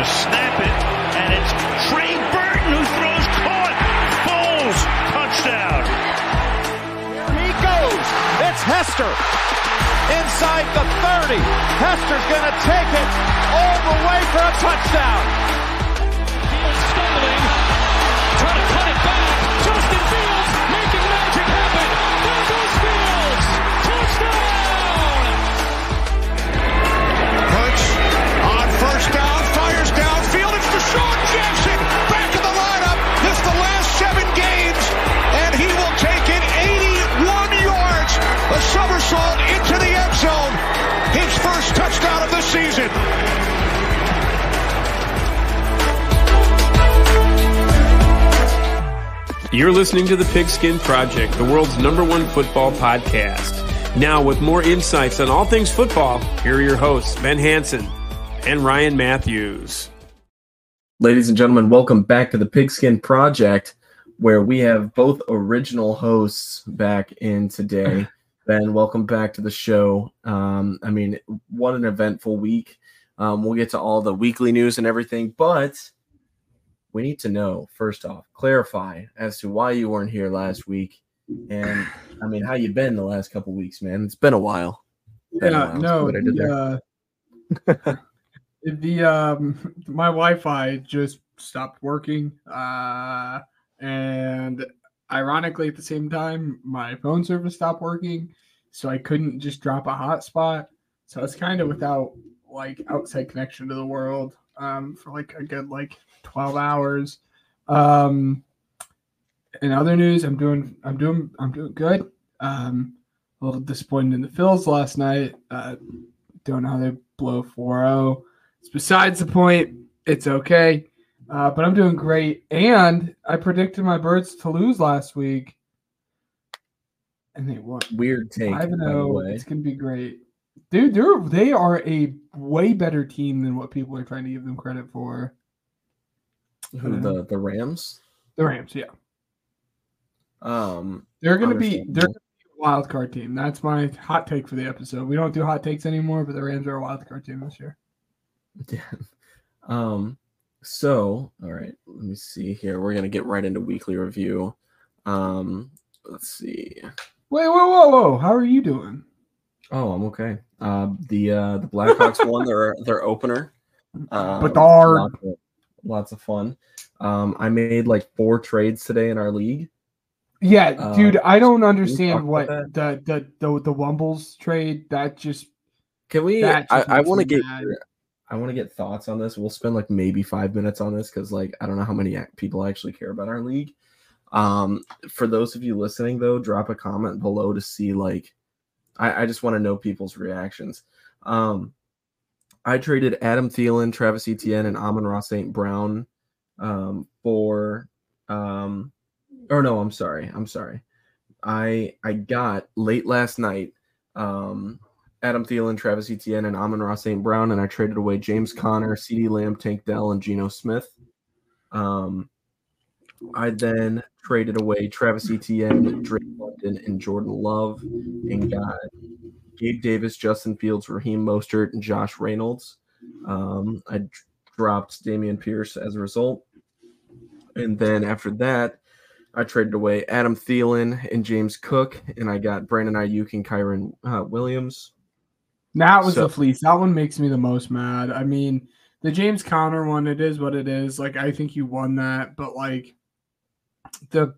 to snap it, and it's Trey Burton who throws caught. Foles, touchdown. He goes. It's Hester. Inside the 30. Hester's going to take it all the way for a touchdown. DeSean Jackson back in the lineup. Missed the last seven games, and he will take it 81 yards. A somersault into the end zone. His first touchdown of the season. You're listening to the Pigskin Project, the world's number one football podcast. Now, with more insights on all things football, here are your hosts, Ben Hanson and Ryan Matthews. Ladies and gentlemen, welcome back to the Pigskin Project, where we have both original hosts back in today. Ben, welcome back to the show. Um, I mean, what an eventful week. Um, we'll get to all the weekly news and everything, but we need to know first off, clarify as to why you weren't here last week, and I mean, how you been the last couple weeks, man? It's been a while. Been a Yeah, while. No, what I did there? the, um my Wi-Fi just stopped working, uh, and ironically, at the same time, my phone service stopped working, so I couldn't just drop a hotspot. So it's kind of without like outside connection to the world um for like a good like 12 hours. Um, in other news, I'm doing I'm doing I'm doing good. Um, a little disappointed in the Phils last night. Uh, don't know how they blow 4-0. It's besides the point. It's okay. Uh, but I'm doing great. And I predicted my birds to lose last week. And they won. Weird take, and the It's gonna be great, dude. They're they are a way better team than what people are trying to give them credit for. Who the the Rams? The Rams, yeah, Um, they're gonna be they're gonna be a wild card team. That's my hot take for the episode. We don't do hot takes anymore, but the Rams are a wild card team this year. Yeah. Um, so all right, let me see here. We're gonna get right into weekly review. Um, let's see. Wait, whoa, whoa, whoa! How are you doing? Oh, I'm okay. Uh, the uh, the Blackhawks won their their opener. Um, Bedard. Lots of, lots of fun. Um, I made like four trades today in our league. Yeah, Uh, dude, I don't understand what the, the the the Wumbles trade that just Can we? I, I want to get. your- I want to get thoughts on this. We'll spend like maybe five minutes on this because like I don't know how many people actually care about our league. Um, for those of you listening though, drop a comment below to see like I, I just want to know people's reactions. Um, I traded Adam Thielen, Travis Etienne, and Amon-Ra St. Brown um, for um, or no, I'm sorry, I'm sorry. I I got late last night um Adam Thielen, Travis Etienne, and Amon-Ra St. Brown, and I traded away James Conner, CeeDee Lamb, Tank Dell, and Geno Smith. Um, I then traded away Travis Etienne, Drake London, and Jordan Love, and got Gabe Davis, Justin Fields, Raheem Mostert, and Josh Reynolds. Um, I d- dropped Dameon Pierce as a result. And then after that, I traded away Adam Thielen and James Cook, and I got Brandon Aiyuk and Kyren uh, Williams. That was So- the fleece. That one makes me the most mad. I mean, the James Conner one, it is what it is. Like I think you won that, but like the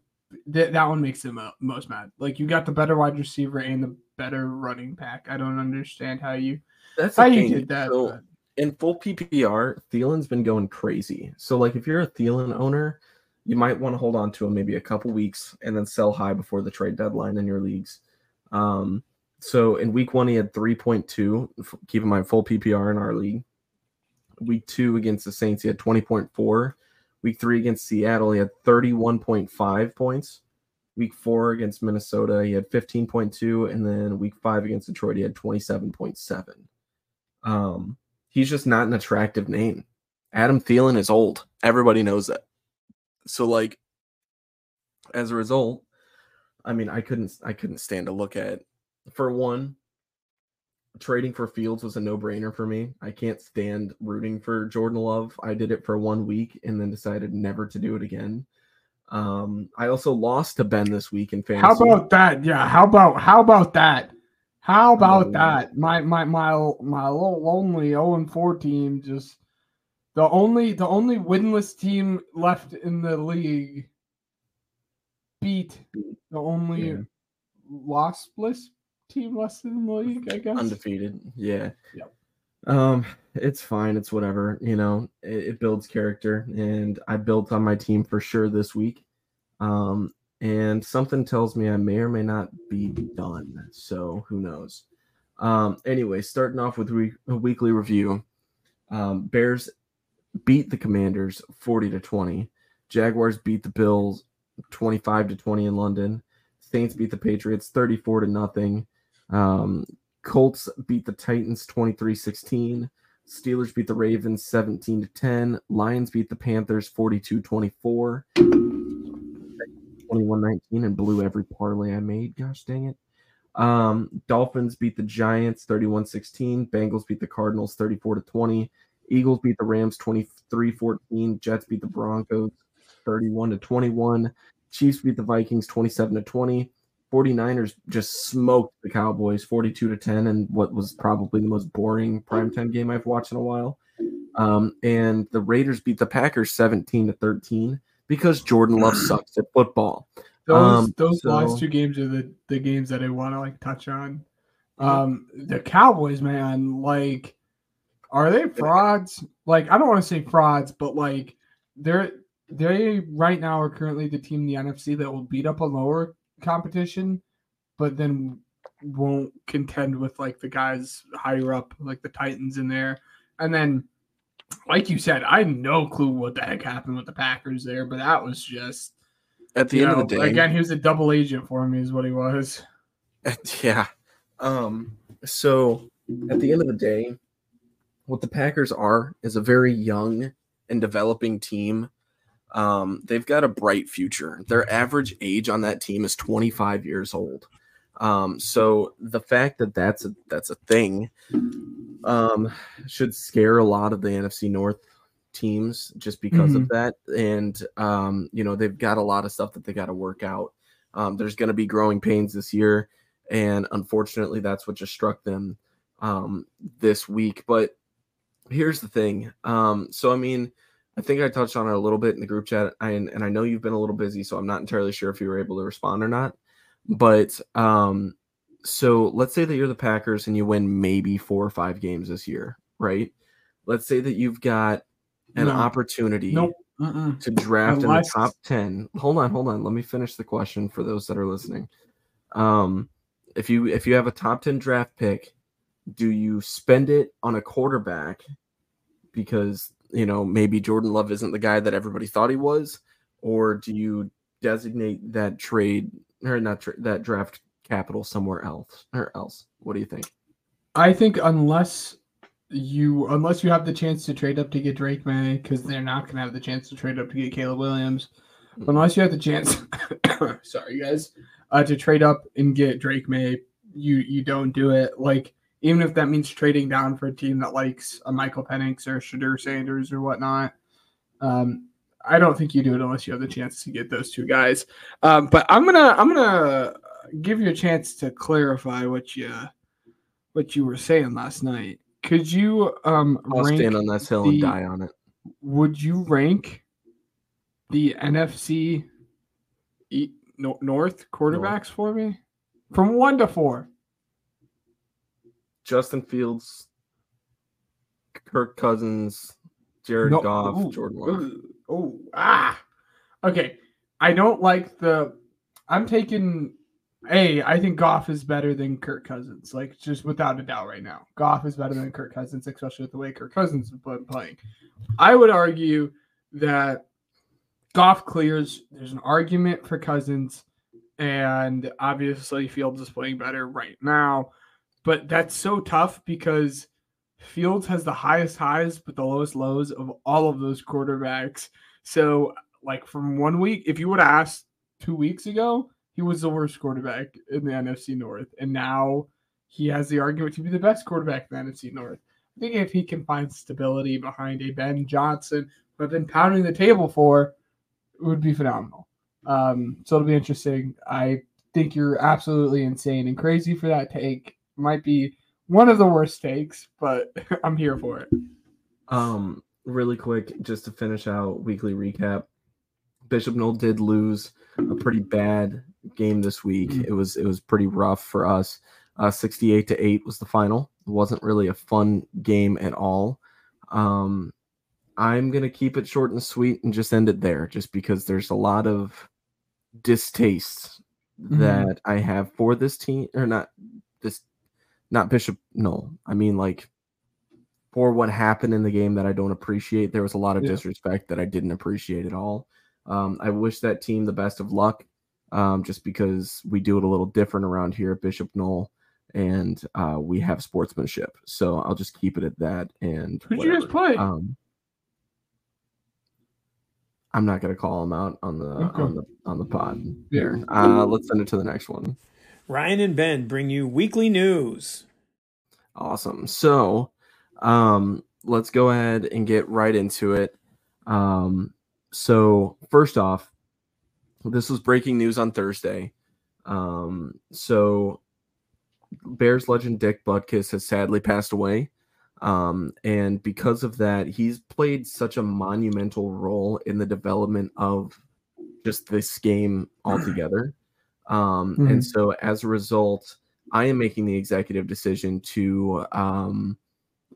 th- that one makes the mo- most mad. Like you got the better wide receiver and the better running back. I don't understand how you That's how you did that. So in full PPR, Thielen's been going crazy. So like if you're a Thielen owner, you might want to hold on to him maybe a couple weeks and then sell high before the trade deadline in your leagues. Um, so in week one he had 3.2. F- Keep in mind full PPR in our league. Week two against the Saints he had 20.4. Week three against Seattle he had 31.5 points. Week four against Minnesota he had 15.2, and then week five against Detroit he had 27.7. Um, he's just not an attractive name. Adam Thielen is old. Everybody knows that. So like as a result, I mean I couldn't I couldn't stand to look at for one trading for Fields was a no brainer for me. I can't stand rooting for Jordan Love. I did it for one week and then decided never to do it again. Um, I also lost to Ben this week in fantasy. How about that? Yeah. How about how about that? How about Um, that? My my my my little lonely 0 and 4 team just the only the only winless team left in the league beat the only Yeah. lossless team in the league, I guess. undefeated? Yeah. Yep. Um, it's fine. It's whatever. You know, it, it builds character, and I built on my team for sure this week. Um, and something tells me I may or may not be done. So who knows? Um, anyway, starting off with we- a weekly review. Um, Bears beat the Commanders 40 to 20. Jaguars beat the Bills 25 to 20 in London. Saints beat the Patriots 34 to nothing. Um, Colts beat the Titans 23-16. Steelers beat the Ravens 17 to 10. Lions beat the Panthers 42-24. 21-19 and blew every parlay I made. Gosh dang it. Um, Dolphins beat the Giants 31-16. Bengals beat the Cardinals 34 to 20. Eagles beat the Rams 23-14. Jets beat the Broncos 31 to 21. Chiefs beat the Vikings 27 to 20. 49ers just smoked the Cowboys 42 to 10 and what was probably the most boring primetime game I've watched in a while. Um, and the Raiders beat the Packers 17 to 13 because Jordan Love sucks at football. Those Um, those so- last two games are the, the games that I want to like touch on. Um, the Cowboys, man, like, are they frauds? Like, I don't want to say frauds, but like, they're they right now are currently the team in the NFC that will beat up a lower competition, but then won't contend with like the guys higher up, like the Titans in there, and then. Like you said, I had no clue what the heck happened with the Packers there, but that was just At the end know, of the day, again, he was a double agent for me, is what he was. yeah. Um, so at the end of the day, what the Packers are is a very young and developing team. Um, they've got a bright future. Their average age on that team is 25 years old. Um, so the fact that that's a that's a thing um should scare a lot of the NFC North teams just because of that. And um, you know, they've got a lot of stuff that they got to work out. Um, there's going to be growing pains this year, and unfortunately, that's what just struck them um, this week. But here's the thing. Um, so I mean, I think I touched on it a little bit in the group chat, and, and I know you've been a little busy, so I'm not entirely sure if you were able to respond or not. But um, so let's say that you're the Packers and you win maybe four or five games this year, right? Let's say that you've got an No. opportunity Nope. Mm-mm. to draft in the top 10 hold on hold on let me finish the question for those that are listening um if you if you have a top 10 draft pick do you spend it on a quarterback because you know maybe jordan love isn't the guy that everybody thought he was or do you designate that trade or not tra- that draft capital somewhere else or else what do you think I think unless you unless you have the chance to trade up to get Drake Maye, because they're not gonna have the chance to trade up to get Caleb Williams. Unless you have the chance, sorry guys, uh, to trade up and get Drake Maye, you you don't do it. Like even if that means trading down for a team that likes a Michael Penix or Shedeur Sanders or whatnot. Um, I don't think you do it unless you have the chance to get those two guys. Um, but I'm gonna I'm gonna give you a chance to clarify what you what you were saying last night. Could you um i'll rank stand on this hill and die on it would you rank the NFC e- no, North quarterbacks for me from one to four? Justin fields kirk cousins jared No- goff ooh, jordan love Oh, ah. Okay. I don't like the. I'm taking. A, I think Goff is better than Kirk Cousins. Like, just without a doubt right now. Goff is better than Kirk Cousins, especially with the way Kirk Cousins has been playing. I would argue that Goff clears. There's an argument for Cousins, and obviously Fields is playing better right now. But that's so tough because Fields has the highest highs but the lowest lows of all of those quarterbacks. So, like from one week, if you would asked two weeks ago, he was the worst quarterback in the NFC North, and now he has the argument to be the best quarterback in the NFC North. I think if he can find stability behind a Ben Johnson, who I've been pounding the table for, it would be phenomenal. Um, so it'll be interesting. I think you're absolutely insane and crazy for that take. Might be one of the worst takes, but I'm here for it. Um, really quick, just to finish out weekly recap. Bishop Noll did lose a pretty bad game this week. Mm. It was it was pretty rough for us. Uh, 68 to 8 was the final. It wasn't really a fun game at all. Um, I'm gonna keep it short and sweet and just end it there, just because there's a lot of distaste Mhm. that I have for this team, or not not Bishop. No, I mean like for what happened in the game that I don't appreciate. There was a lot of Yeah. disrespect that I didn't appreciate at all. Um, I wish that team the best of luck, um, just because we do it a little different around here at Bishop Noll, and uh, we have sportsmanship. So I'll just keep it at that. And Who'd you guys play? Um, I'm not gonna call them out on the Okay. on the on the pod Yeah. here. Uh, let's send it to the next one. Ryan and Ben bring you weekly news. Awesome. So, um, let's go ahead and get right into it. Um, so first off, this was breaking news on Thursday. Um, so Bears legend Dick Butkus has sadly passed away. Um, and because of that, he's played such a monumental role in the development of just this game altogether. Um, Mhm. and so as a result, I am making the executive decision to um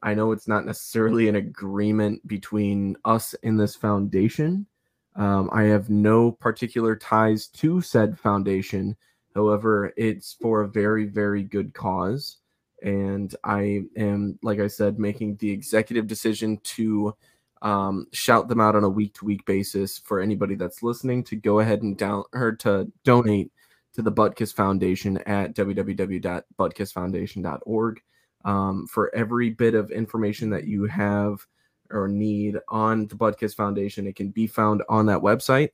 I know it's not necessarily an agreement between us in this foundation. Um, I have no particular ties to said foundation. However, it's for a very, very good cause. And I am, like I said, making the executive decision to um, shout them out on a week to week basis for anybody that's listening to go ahead and down or to donate to the Butkus Foundation at www.butkusfoundation.org. Um, for every bit of information that you have or need on the Butkus Foundation, it can be found on that website.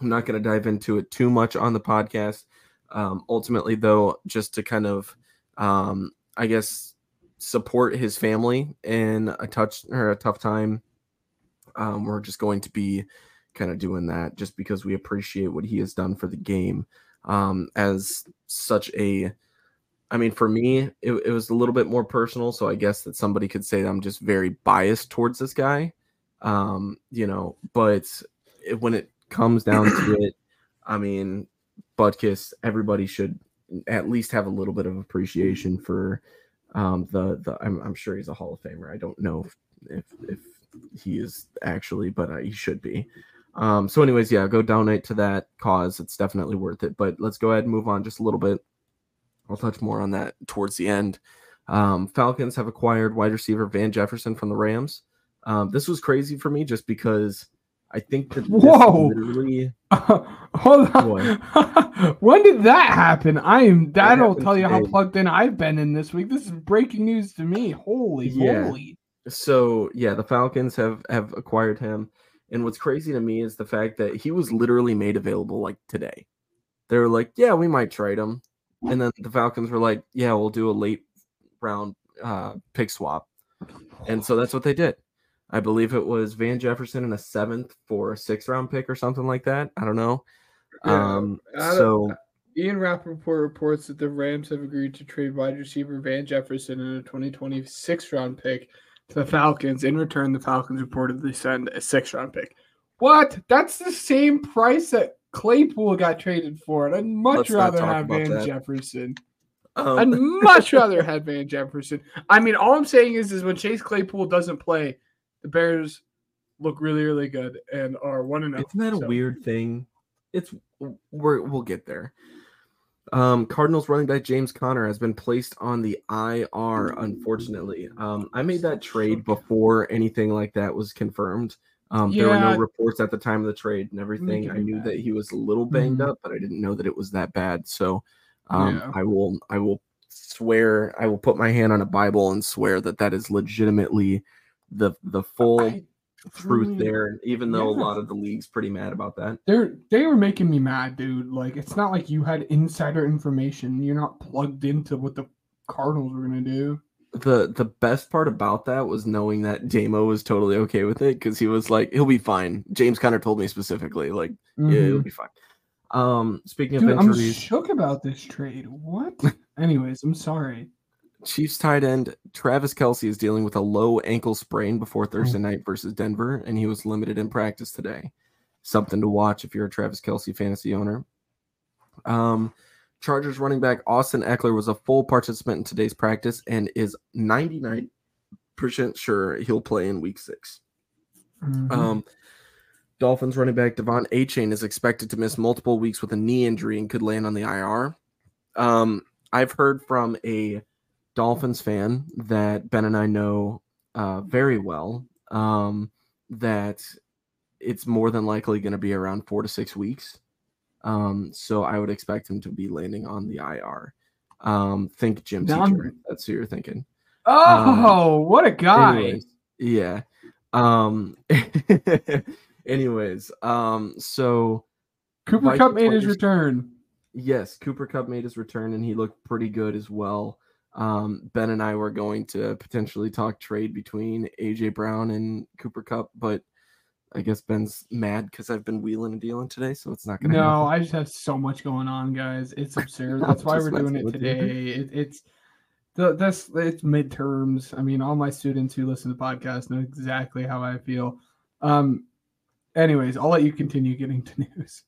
I'm not going to dive into it too much on the podcast. Um, ultimately, though, just to kind of, um, I guess, support his family in a touch or a tough time, um, we're just going to be kind of doing that just because we appreciate what he has done for the game um, as such a I mean, for me, it, it was a little bit more personal. So I guess that somebody could say that I'm just very biased towards this guy. Um, you know, but it, when it comes down to it, I mean, Butkus, everybody should at least have a little bit of appreciation for um, the the. I'm, I'm sure he's a Hall of Famer. I don't know if if, if he is actually, but uh, he should be. Um, so, anyways, yeah, go donate to that cause. It's definitely worth it. But let's go ahead and move on just a little bit. I'll touch more on that towards the end. Um, Falcons have acquired wide receiver Van Jefferson from the Rams. Um, this was crazy for me just because I think that Whoa. literally Hold on. when did that happen? I am. That'll tell you how plugged in I've been in this week. This is breaking news to me. Holy Yeah. holy! so yeah, the Falcons have have acquired him. And what's crazy to me is the fact that he was literally made available like today. They were like, "Yeah, we might trade him," and then the Falcons were like, "Yeah, we'll do a late round uh, pick swap," and so that's what they did. I believe it was Van Jefferson in a seventh for a sixth round pick or something like that. I don't know. Yeah, um, don't- so Ian Rapoport reports that the Rams have agreed to trade wide receiver Van Jefferson in a 2026 round pick to the Falcons. In return, the Falcons reportedly send a six round pick. What? That's the same price that Claypool got traded for. And I'd much Let's rather have about Van that. Jefferson. um, I'd much rather have Van Jefferson. I mean, all I'm saying is, is when Chase Claypool doesn't play, the Bears look really, really good and are one and oh. Isn't that a weird thing? It's we're we'll get there. Um, Cardinals running back James Conner has been placed on the IR. Unfortunately, um, I made that trade before anything like that was confirmed. Um, there were no reports at the time of the trade and everything. I knew mad. that he was a little banged Mhm. up, but I didn't know that it was that bad. So, um, Yeah. I will I will swear I will put my hand on a Bible and swear that that is legitimately the the full I- truth Mm, there. Even though a lot of the league's pretty mad about that. They're they were making me mad, dude. Like it's not like you had insider information. You're not plugged into what the Cardinals were gonna do. the the best part about that was knowing that Damo was totally okay with it because he was like, he'll be fine. James Conner told me specifically, like, yeah, it'll Mhm. be fine. Um, speaking Dude, of I'm injuries, shook about this trade. What? Anyways, I'm sorry. Chiefs tight end Travis Kelce is dealing with a low ankle sprain before Thursday night versus Denver, and he was limited in practice today. Something to watch if you're a Travis Kelce fantasy owner. Um, Chargers running back Austin Ekeler was a full participant in today's practice and is 99% sure he'll play in week six. Mhm. Um, Dolphins running back De'Von Achane is expected to miss multiple weeks with a knee injury and could land on the IR. Um, I've heard from a Dolphins fan that Ben and I know uh, very well um, that it's more than likely going to be around four to six weeks. Um, so I would expect him to be landing on the IR. Um, think Jim Teacher. That's who you're thinking. oh, what a guy! Anyways, yeah. Um anyways, um so Cooper Vikings Kupp made his return. yes, Cooper Kupp made his return and he looked pretty good as well. Um Ben and I were going to potentially talk trade between AJ Brown and Cooper Kupp, but I guess Ben's mad because I've been wheeling and dealing today, so it's not gonna No, happen. I just have so much going on, guys. It's absurd. That's why we're doing it today. It, it's the this it's midterms. I mean, all my students who listen to the podcast know exactly how I feel. Um, anyways, I'll let you continue getting to news.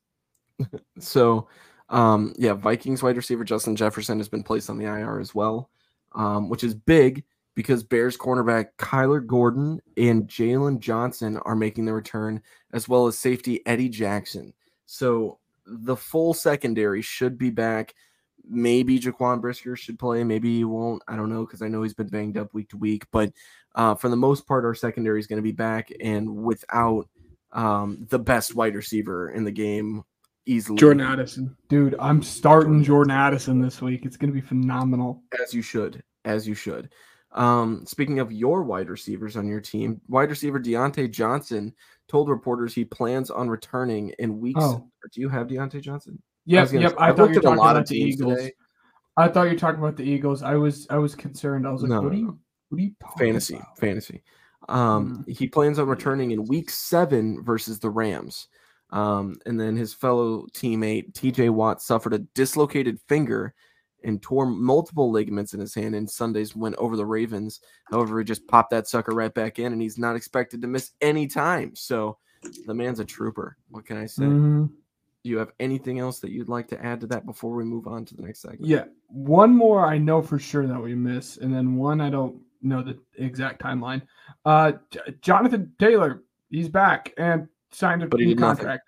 So, um, yeah, Vikings wide receiver Justin Jefferson has been placed on the IR as well, um, which is big because Bears cornerback Kyler Gordon and Jaylon Johnson are making the return, as well as safety Eddie Jackson. So the full secondary should be back. Maybe Jaquan Brisker should play. Maybe he won't. I don't know because I know he's been banged up week to week. But uh, for the most part, our secondary is going to be back, and without um, the best wide receiver in the game easily. Jordan Addison, dude, I'm starting Jordan Addison this week. It's gonna be phenomenal. as you should, as you should. Um, speaking of your wide receivers on your team, wide receiver Diontae Johnson told reporters he plans on returning in weeks. Oh. Do you have Diontae Johnson? Yep, was yep. say, I I've thought looked you were at a talking lot of about the teams Eagles. today. I thought you were talking about the Eagles. I was I was concerned. I was like, No, what no, are you no. what are you talking Fantasy, about? fantasy. Um, he plans on returning in week seven versus the Rams. Um, and then his fellow teammate TJ Watt suffered a dislocated finger and tore multiple ligaments in his hand in Sunday's win over the Ravens. However, he just popped that sucker right back in, and he's not expected to miss any time. So the man's a trooper. What can I say? Mhm. Do you have anything else that you'd like to add to that before we move on to the next segment? Yeah, one more I know for sure that we miss, and then one I don't know the exact timeline. Uh, Jonathan Taylor, he's back and signed a But new did nothing. contract.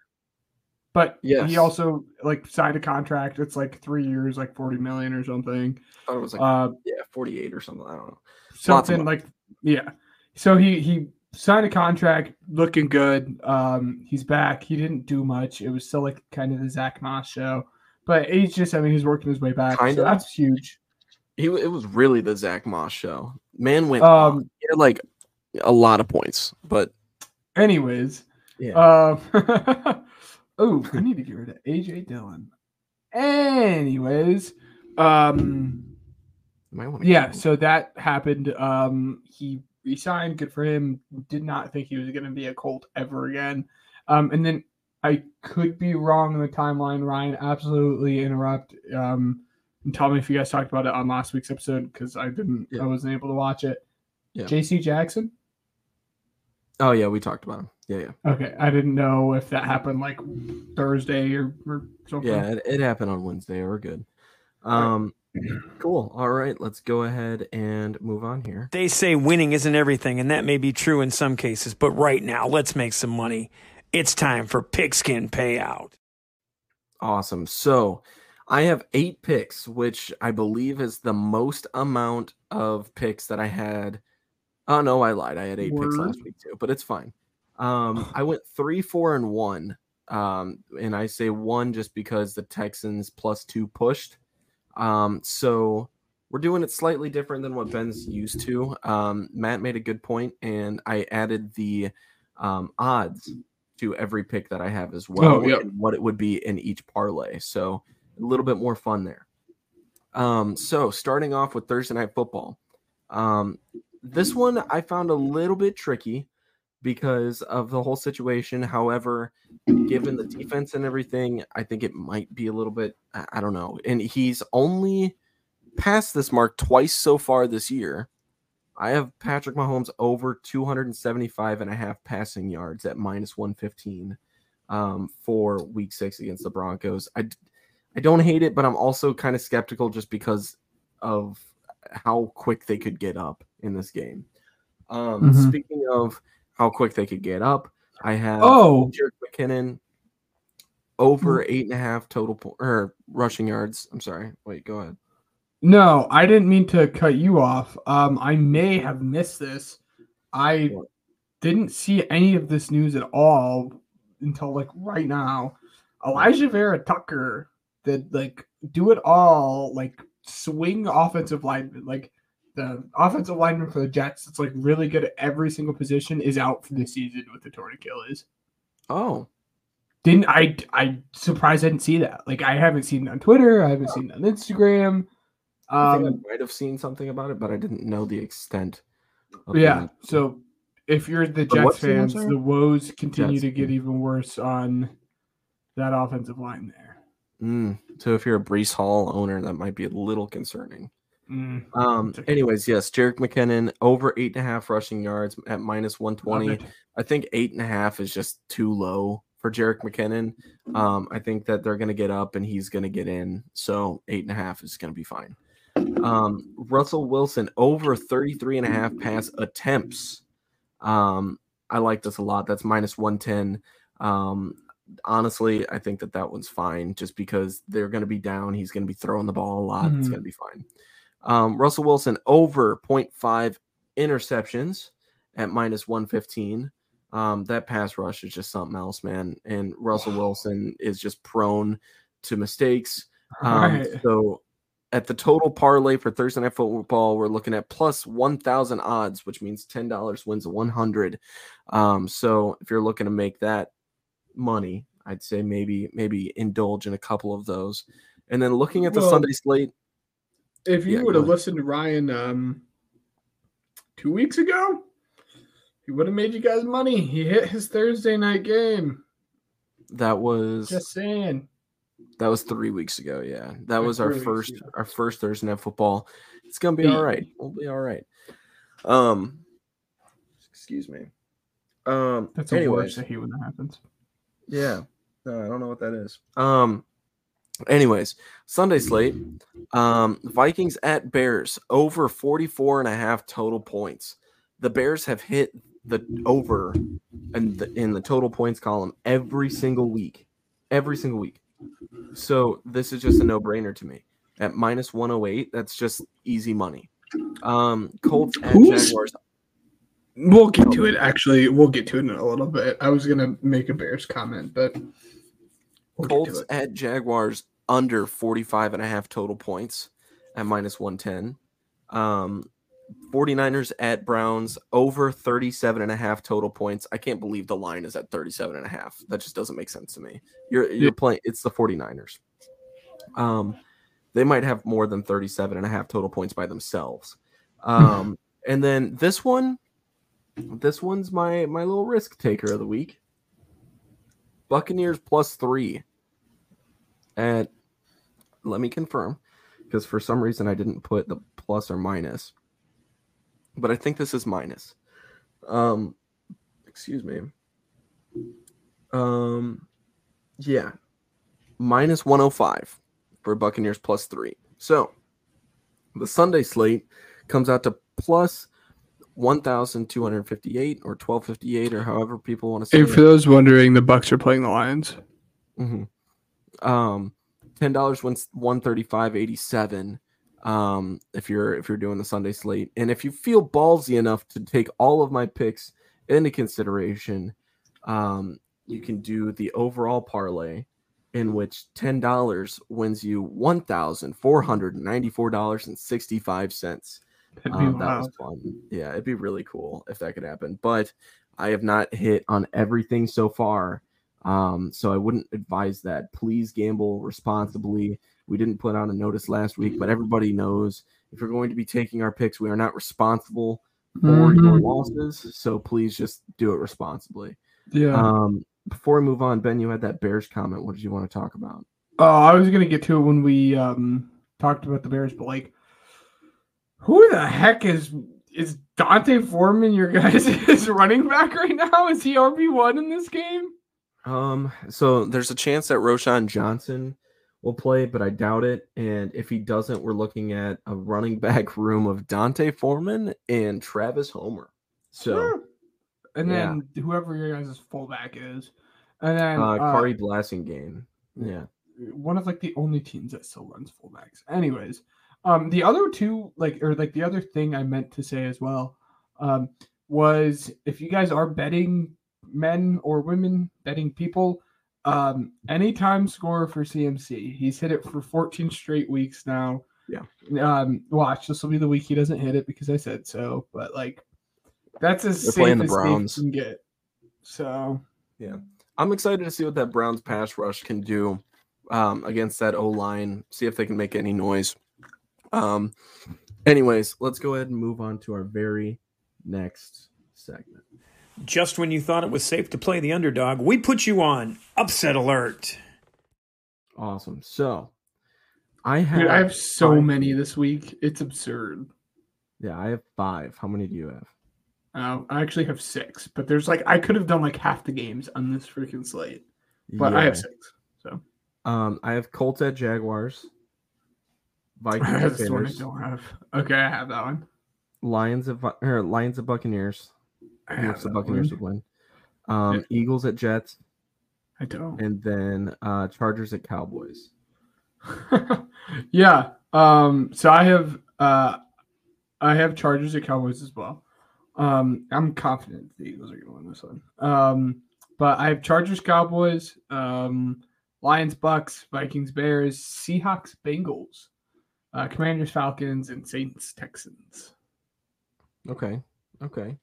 But Yes. he also like signed a contract. It's like three years, like forty million or something. I thought it was like Uh, yeah, 48 or something. I don't know. Something like yeah. So he he signed a contract, looking good. Um, he's back. He didn't do much. It was still like kind of the Zack Moss show, but he's just I mean he's working his way back. Kind so of. that's huge. He it was really the Zack Moss show. Man went Um, um he had like a lot of points, but Anyways, yeah. um, oh, I need to get rid of AJ Dillon. Anyways, um, You might wanna yeah, so that happened. Um, he resigned. Good for him. Did not think he was going to be a Colt ever again. Um, and then I could be wrong in the timeline. Ryan, absolutely interrupt. Um, and tell me if you guys talked about it on last week's episode because I didn't. Yeah. I wasn't able to watch it. Yeah. J.C. Jackson. Oh yeah, we talked about him. Yeah, yeah. Okay, I didn't know if that happened like Thursday or, or something. Yeah, it, it happened on Wednesday. We're good. Um cool. All right, let's go ahead and move on here. They say winning isn't everything, and that may be true in some cases, but right now, let's make some money. It's time for Pigskin Payout. Awesome. So I have eight picks, which I believe is the most amount of picks that I had. Oh no, I lied. I had eight picks last week too, but it's fine. Um, I went three, four, and one. Um, and I say one just because the Texans plus two pushed. Um, so we're doing it slightly different than what Ben's used to. Um, Matt made a good point, and I added the um, odds to every pick that I have as well, Oh, yep. and what it would be in each parlay. So a little bit more fun there. Um, so starting off with Thursday night football. Um, this one I found a little bit tricky because of the whole situation. However, given the defense and everything, I think it might be a little bit, I don't know. And he's only passed this mark twice so far this year. I have Patrick Mahomes over 275 and a half passing yards at minus 115 um, for week six against the Broncos. I, I don't hate it, but I'm also kind of skeptical just because of how quick they could get up in this game. Um, Mhm. Speaking of how quick they could get up, I have Oh. Jerick McKinnon over eight and a half total po- or rushing yards. I'm sorry. Wait, go ahead. No, I didn't mean to cut you off. Um, I may have missed this. I didn't see any of this news at all until like right now. Alijah Vera-Tucker did like do it all, like swing offensive lineman, like the offensive lineman for the Jets. It's like really good at every single position is out for the season with the torn Achilles. Oh, Didn't I? I surprised I didn't see that. Like I haven't seen it on Twitter. I haven't seen it on Instagram. I think Um, I might have seen something about it, but I didn't know the extent. Yeah. the- So if you're the Jets fans, the woes continue Jets to get team. even worse on that offensive line there. Mm, so if you're a Breece Hall owner, that might be a little concerning. Mm, Um. Anyways, yes, Jerick McKinnon over eight and a half rushing yards at minus one love twenty. it. I think eight and a half is just too low for Jerick McKinnon. Um, I think that they're going to get up and he's going to get in. So eight and a half is going to be fine. Um, Russell Wilson over 33 and a half pass attempts. Um, I like this a lot. That's minus 110. Um, honestly, I think that that one's fine just because they're going to be down. He's going to be throwing the ball a lot. It's Mhm. going to be fine. Um, Russell Wilson over 0.5 interceptions at minus 115. Um, that pass rush is just something else, man. And Russell Wilson is just prone to mistakes. Um, Right. So at the total parlay for Thursday Night Football, we're looking at plus 1,000 odds, which means $10 wins 100. Um, so if you're looking to make that money, I'd say maybe maybe indulge in a couple of those. And then looking at the Well, Sunday slate, If you Yeah, would have listened to Ryan um, two weeks ago, he would have made you guys money. He hit his Thursday night game. that was Just saying. That was three weeks ago. Yeah, that Like was our first ago. our first Thursday night football. It's gonna be all right. We'll be all right. Um, excuse me. Um, That's a anyways, worst. I hate when that happens. yeah, no, I don't know what that is. Um, anyways, Sunday slate. Um, Vikings at Bears over 44 and a half total points. The Bears have hit the over and the, in the total points column every single week, every single week. So this is just a no-brainer to me. At minus 108, that's just easy money. Um, Colts at Who's- Jaguars. We'll get to it. Actually, we'll get to it in a little bit. I was gonna make a Bears comment, but to Colts at Jaguars under 45 and a half total points at minus 110. Um, 49ers at Browns over 37 and a half total points. I can't believe the line is at 37 and a half. That just doesn't make sense to me. You're you're playing it's the 49ers. Um they might have more than 37 and a half total points by themselves. Um and then this one this one's my my little risk taker of the week. Buccaneers plus 3 at let me confirm because for some reason I didn't put the plus or minus. But I think this is minus. Um excuse me. Um yeah. Minus 105 for Buccaneers plus 3. So, the Sunday slate comes out to plus 1258 or 1258 or however people want to say And it. for those wondering, the Bucks are playing the Lions. hmm Um, ten dollars wins one thirty five eighty seven. Um, if you're if you're doing the Sunday slate, and if you feel ballsy enough to take all of my picks into consideration, um, you can do the overall parlay, in which ten dollars wins you one thousand four hundred ninety four dollars and sixty five cents. Um, that was fun. Yeah, it'd be really cool if that could happen. But I have not hit on everything so far. Um, so I wouldn't advise that. Please gamble responsibly. We didn't put out a notice last week, but everybody knows if you're going to be taking our picks, we are not responsible for your Mhm. losses. So please just do it responsibly. Yeah. Um, before we move on, Ben, you had that Bears comment. What did you want to talk about? Oh, I was gonna get to it when we um talked about the Bears, but like, who the heck is is D'Onta Foreman? Your guys is running back right now. Is he RB one in this game? Um, so there's a chance that Roschon Johnson will play, but I doubt it. And if he doesn't, we're looking at a running back room of D'Onta Foreman and Travis Homer. So and yeah. then whoever your guys' fullback is, and then uh, uh, Khari Blasingame. Yeah. one of like the only teams that still runs fullbacks. Anyways, um, the other two, like, or like the other thing I meant to say as well, um, was if you guys are betting men or women, betting people, um, anytime score for CMC. He's hit it for 14 straight weeks now. Yeah. Um, watch this will be the week he doesn't hit it because I said so, but like that's as They're safe the as safe Browns. can get. So yeah, I'm excited to see what that Browns pass rush can do um, against that O line. See if they can make any noise. Um, anyways, let's go ahead and move on to our very next segment. Just when you thought it was safe to play the underdog, we put you on upset alert. Awesome. So I have, dude, I have so five- many this week. It's absurd. Yeah, I have five. How many do you have? Uh, I actually have six, but there's like I could have done like half the games on this freaking slate, but I have six. So Um, I have Colts at Jaguars, Vikings at that's the one I don't have. Okay, I have that one. Lions of or Lions of Buccaneers. I Which the Buccaneers would win. Um, Yeah. Eagles at Jets, I don't. and then uh, Chargers at Cowboys. yeah. Um. So I have uh, I have Chargers at Cowboys as well. Um. I'm confident the Eagles are going to win this one. Um. But I have Chargers, Cowboys, um, Lions, Bucks, Vikings, Bears, Seahawks, Bengals, uh, Commanders, Falcons, and Saints, Texans. Okay. Okay.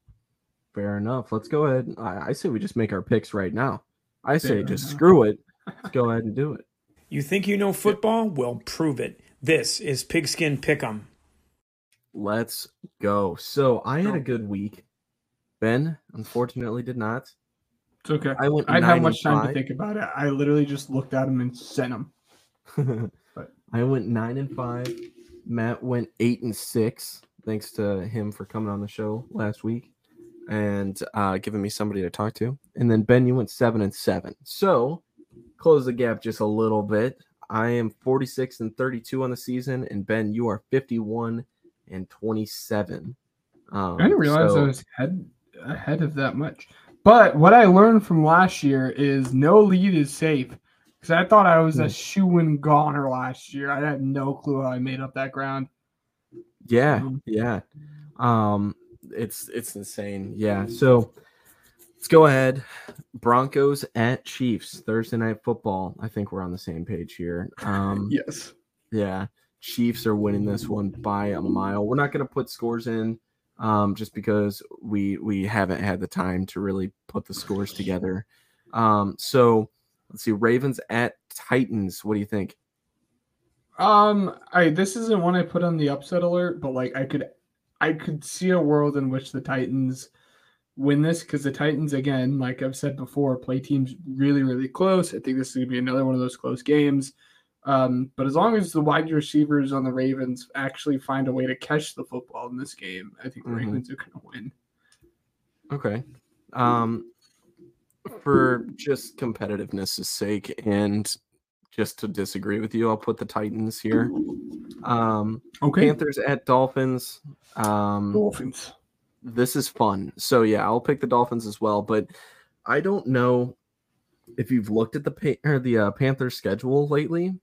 Fair enough. Let's go ahead. I, I say we just make our picks right now. I say Fair just enough. screw it. Let's go ahead and do it. You think you know football? Well, prove it. This is Pigskin Pick'em. Let's go. So I had a good week. Ben, unfortunately, did not. It's okay. I went. I didn't have much and time to think about it. I literally just looked at them and sent them. But- I went nine and five. Matt went eight and six. Thanks to him for coming on the show last week and uh, giving me somebody to talk to. And then Ben, you went seven and seven. So close the gap just a little bit. I am 46 and 32 on the season, and Ben, you are 51 and 27. Um, I didn't realize so- I was head ahead of that much. But what I learned from last year is no lead is safe. Because I thought I was a Hmm. shoe and goner last year. I had no clue how I made up that ground. Yeah, Mhm. yeah. Um, it's it's insane. Yeah. So let's go ahead. Broncos at Chiefs Thursday night football. I think we're on the same page here. Um, Yes. yeah. Chiefs are winning this one by a mile. We're not going to put scores in, um, just because we we haven't had the time to really put the scores together. Um, so let's see. Ravens at Titans. What do you think? Um, I this isn't one I put on the upset alert, but like I could I could see a world in which the Titans win this because the Titans, again, like I've said before, play teams really, really close. I think this is gonna be another one of those close games. Um, but as long as the wide receivers on the Ravens actually find a way to catch the football in this game, I think the Mhm. Ravens are gonna win. Okay. Um, for just competitiveness' sake and just to disagree with you, I'll put the Titans here. Um, Okay. Panthers at Dolphins. Um, Dolphins. this is fun. So yeah, I'll pick the Dolphins as well. But I don't know if you've looked at the pa- or the uh, Panthers schedule lately,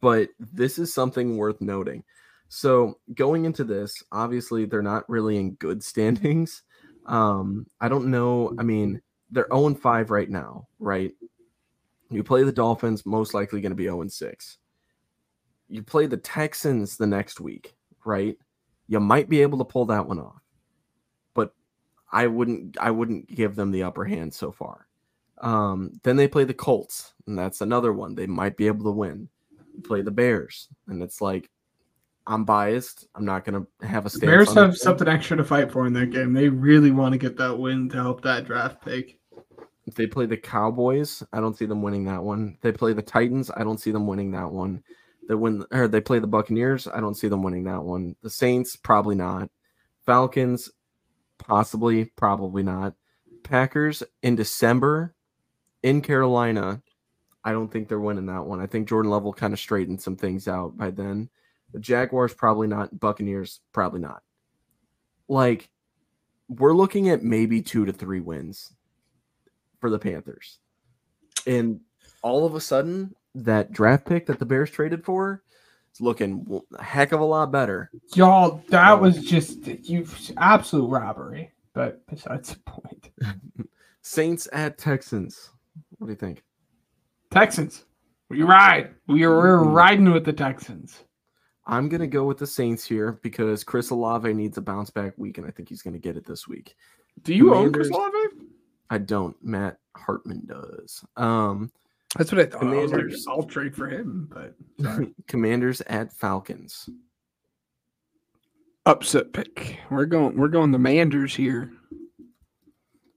but this is something worth noting. So going into this, obviously they're not really in good standings. Um, I don't know. I mean, they're 0 5 right now, right? You play the Dolphins, most likely going to be 0 6. You play the Texans the next week, right? You might be able to pull that one off. But I wouldn't I wouldn't give them the upper hand so far. Um, then they play the Colts, and that's another one they might be able to win. Play the Bears, and it's like I'm biased. I'm not gonna have a The. Bears have something extra to fight for in that game. They really want to get that win to help that draft pick. They play the Cowboys, I don't see them winning that one. They play the Titans, I don't see them winning that one. They win or they play the Buccaneers, I don't see them winning that one. The Saints, probably not. Falcons, possibly, probably not. Packers in December in Carolina, I don't think they're winning that one. I think Jordan Level kind of straightened some things out by then. The Jaguars, probably not. Buccaneers, probably not. Like, we're looking at maybe two to three wins for the Panthers. And all of a sudden, that draft pick that the Bears traded for is looking a heck of a lot better. Y'all, that Um, was just you absolute robbery. But besides the point, Saints at Texans. What do you think? Texans, we ride. We are we're Mhm. riding with the Texans. I'm going to go with the Saints here because Chris Olave needs a bounce back week, and I think he's going to get it this week. Do you own Chris Olave? I don't. Matt Hartman does. Um, That's what I thought. I was like, Commanders. I'll trade for him, but. Commanders at Falcons. upset pick. We're going. We're going the Manders here.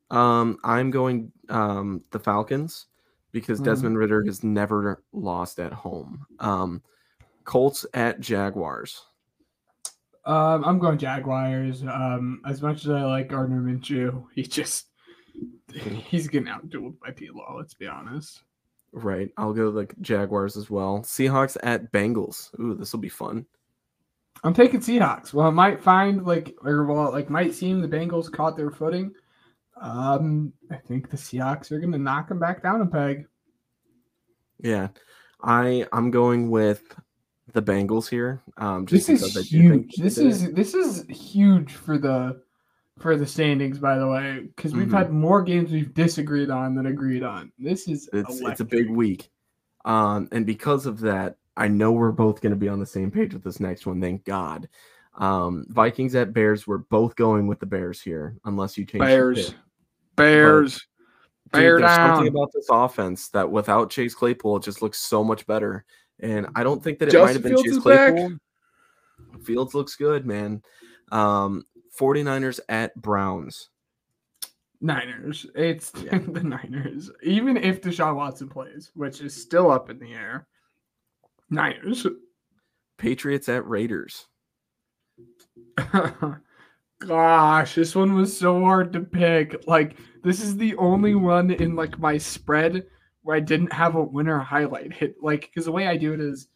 Um, I'm going um the Falcons because Mhm. Desmond Ridder has never lost at home. Um, Colts at Jaguars. Um, I'm going Jaguars. Um, as much as I like Gardner Minshew, he just he's getting outdueled by T. Law. Let's be honest. Right. I'll go like Jaguars as well. Seahawks at Bengals. Ooh, this will be fun. I'm taking Seahawks. Well, I might find like or well, like might seem the Bengals caught their footing. Um, I think the Seahawks are going to knock them back down a peg. Yeah. I I'm going with the Bengals here. Um, just This is huge. This is this is huge for the for the standings. By the way, because we've Mhm. had more games we've disagreed on than agreed on. This is it's it's a big week. Um, and because of that, I know we're both going to be on the same page with this next one. Thank God. Um, Vikings at Bears. We're both going with the Bears here, unless you change. Bears, Bears. pick. Bears. Dude, Bear there's something about this offense that without Chase Claypool, it just looks so much better. And I don't think that it Justin might have been Fields Chase is back. Claypool. Fields looks good, man. Um, 49ers at Browns. Niners. It's Yeah. the Niners. Even if Deshaun Watson plays, which is still up in the air. Niners. Patriots at Raiders. Gosh, this one was so hard to pick. Like, this is the only one in like my spread where I didn't have a winner highlight hit. Like, because the way I do it is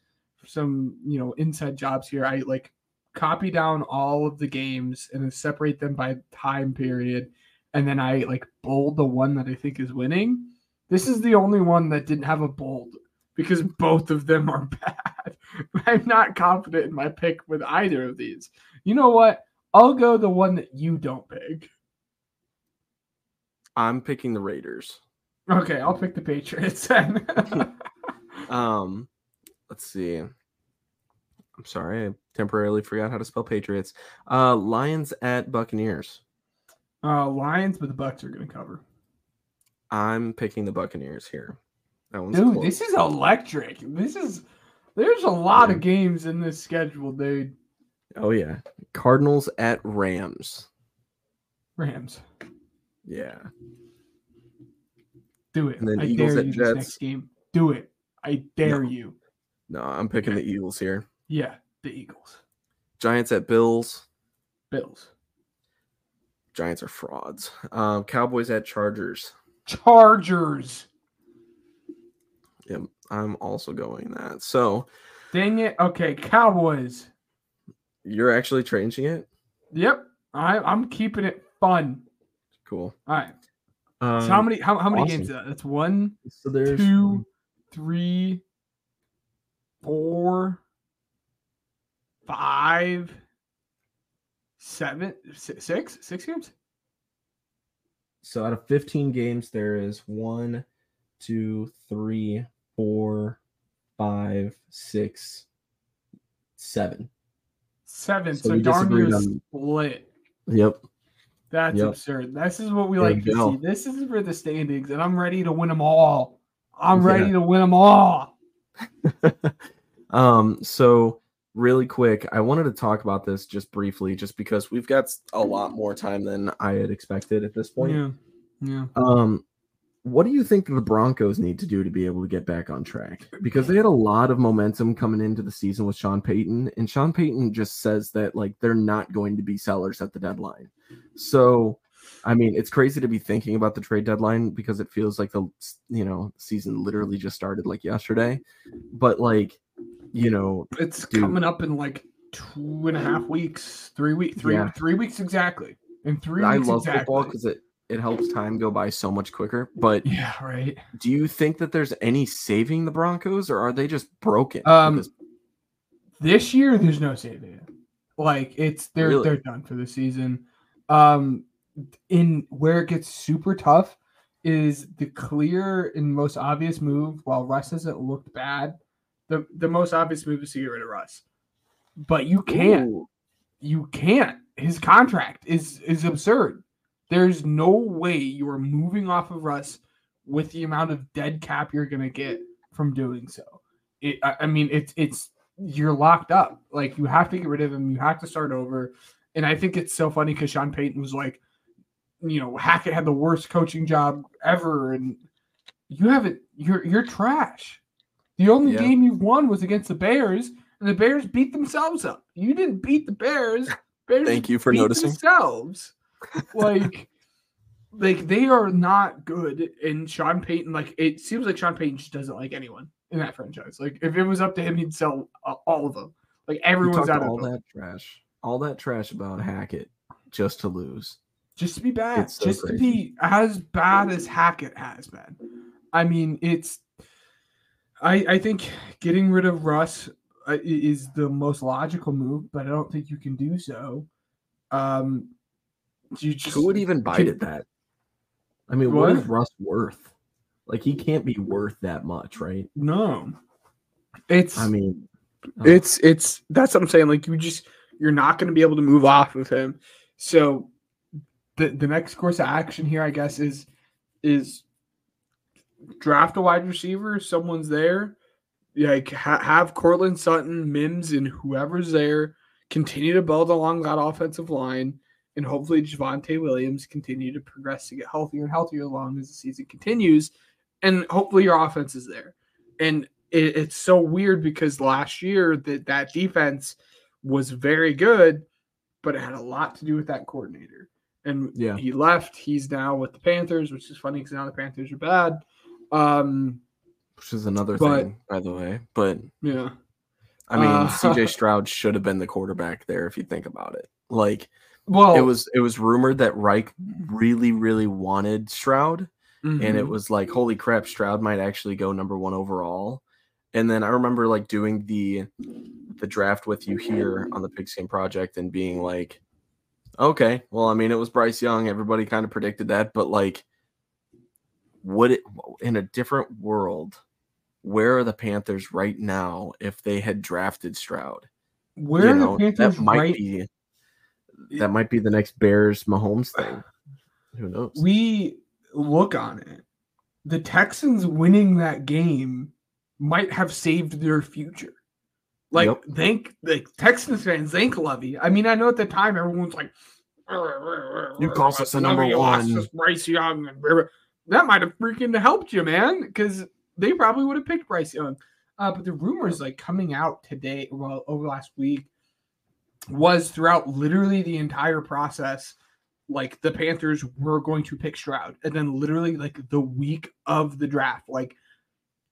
some, you know, inside jobs here. I like copy down all of the games and then separate them by time period. And then I like bold the one that I think is winning. This is the only one that didn't have a bold because both of them are bad. I'm not confident in my pick with either of these. You know what? I'll go the one that you don't pick. I'm picking the Raiders. Okay, I'll pick the Patriots then. Um, let's see. I'm sorry, I temporarily forgot how to spell Patriots. Uh, Lions at Buccaneers. uh, Lions, but the Bucks are going to cover. I'm picking the Buccaneers here. Dude, close. this is electric. This is there's a lot of games in this schedule, dude. Oh yeah, Cardinals at Rams. Rams, Yeah, do it. And then I Eagles dare at you this Jets. next game. Do it. I dare No. you. no, I'm picking the Eagles here. Yeah, the Eagles, Giants at Bills. Bills, Giants are frauds. Um, Cowboys at Chargers. Chargers. Yep, I'm also going that. So Dang it. Okay, Cowboys. you're actually changing it. Yep, I, I'm keeping it fun. Cool. All right. Um, So how many how, how many awesome. games is that? That's one, So there's two, three, four, five, seven, si- six, six games. So out of 15 games, there is one, two, three, four, five, six, seven. Seven. So So, darn near split. Yep. That's Yep. absurd. This is what we There like to go. see. This is for the standings, and I'm ready to win them all. I'm Yeah. ready to win them all. Um, so really quick, I wanted to talk about this just briefly, just because we've got a lot more time than I had expected at this point. Yeah, yeah. Um, what do you think the Broncos need to do to be able to get back on track? Because they had a lot of momentum coming into the season with Sean Payton, and Sean Payton just says that like they're not going to be sellers at the deadline. So, I mean, it's crazy to be thinking about the trade deadline because it feels like the you know season literally just started like yesterday. But like, you know, It's Dude. coming up in like two and a half weeks, three weeks, three Yeah. three weeks exactly. In three I love exactly. football because it it helps time go by so much quicker. But yeah, right. do you think that there's any saving the Broncos, or are they just broken? Um, Because- This year, there's no saving it. Like it's they're Really? they're done for the season. Um, in where it gets super tough is the clear and most obvious move. While Russ hasn't looked bad, the the most obvious move is to get rid of Russ. But you can't. Ooh. You can't. His contract is is absurd. There's no way you are moving off of Russ with the amount of dead cap you're gonna get from doing so. It, I, I mean, it's it's you're locked up. Like you have to get rid of him. You have to start over. And I think it's so funny because Sean Payton was like, you know, Hackett had the worst coaching job ever, and you haven't. You're you're trash. The only Yeah. game you've won was against the Bears, and the Bears beat themselves up. You didn't beat the Bears. Bears Thank you for beat noticing. Themselves, like, like they are not good. And Sean Payton, like, it seems like Sean Payton just doesn't like anyone in that franchise. Like, if it was up to him, he'd sell uh, all of them. Like everyone's out of all that trash, all that trash about Hackett just to lose. just to be bad, so just to be as bad as Hackett has been. I mean, it's. I I think getting rid of Russ uh, is the most logical move, but I don't think you can do so. Um, you just Who would even bite at that? I mean, what is Russ worth? Like he can't be worth that much, right? no. It's I mean, oh, it's it's that's what I'm saying. Like you just you're not going to be able to move off of him. So the the next course of action here, I guess, is is draft a wide receiver. Someone's there, like ha- have Courtland Sutton, Mims, and whoever's there continue to build along that offensive line, and hopefully Javonte Williams continue to progress to get healthier and healthier along as the season continues, and hopefully your offense is there. And it, it's so weird because last year that that defense was very good, but it had a lot to do with that coordinator. And Yeah. he left. He's now with the Panthers, which is funny because now the Panthers are bad. Um, which is another but- thing, by the way. But yeah, I mean, Uh, CJ Stroud should have been the quarterback there if you think about it. Like well, it was, it was rumored that Reich really, really wanted Stroud, and it mhm. was like, holy crap, Stroud might actually go number one overall. And then I remember like doing the the draft with you here on the Pigskin Project and being like, okay, well, I mean, it was Bryce Young. Everybody kind of predicted that, but like, would it in a different world? Where are the Panthers right now if they had drafted Stroud? where You are know, the Panthers that might right? be that might be the next Bears Mahomes thing. Who knows? we look on it. The Texans winning that game might have saved their future. Like, Yep. thank the Texans fans, thank Lovie. I mean, I know at the time everyone's like, You cost us the number one." us Bryce Young. And blah, blah." That might have freaking helped you, man, because they probably would have picked Bryce Young. Uh, but the rumors like coming out today, well, over last week, was throughout literally the entire process like the Panthers were going to pick Stroud, and then literally like the week of the draft, like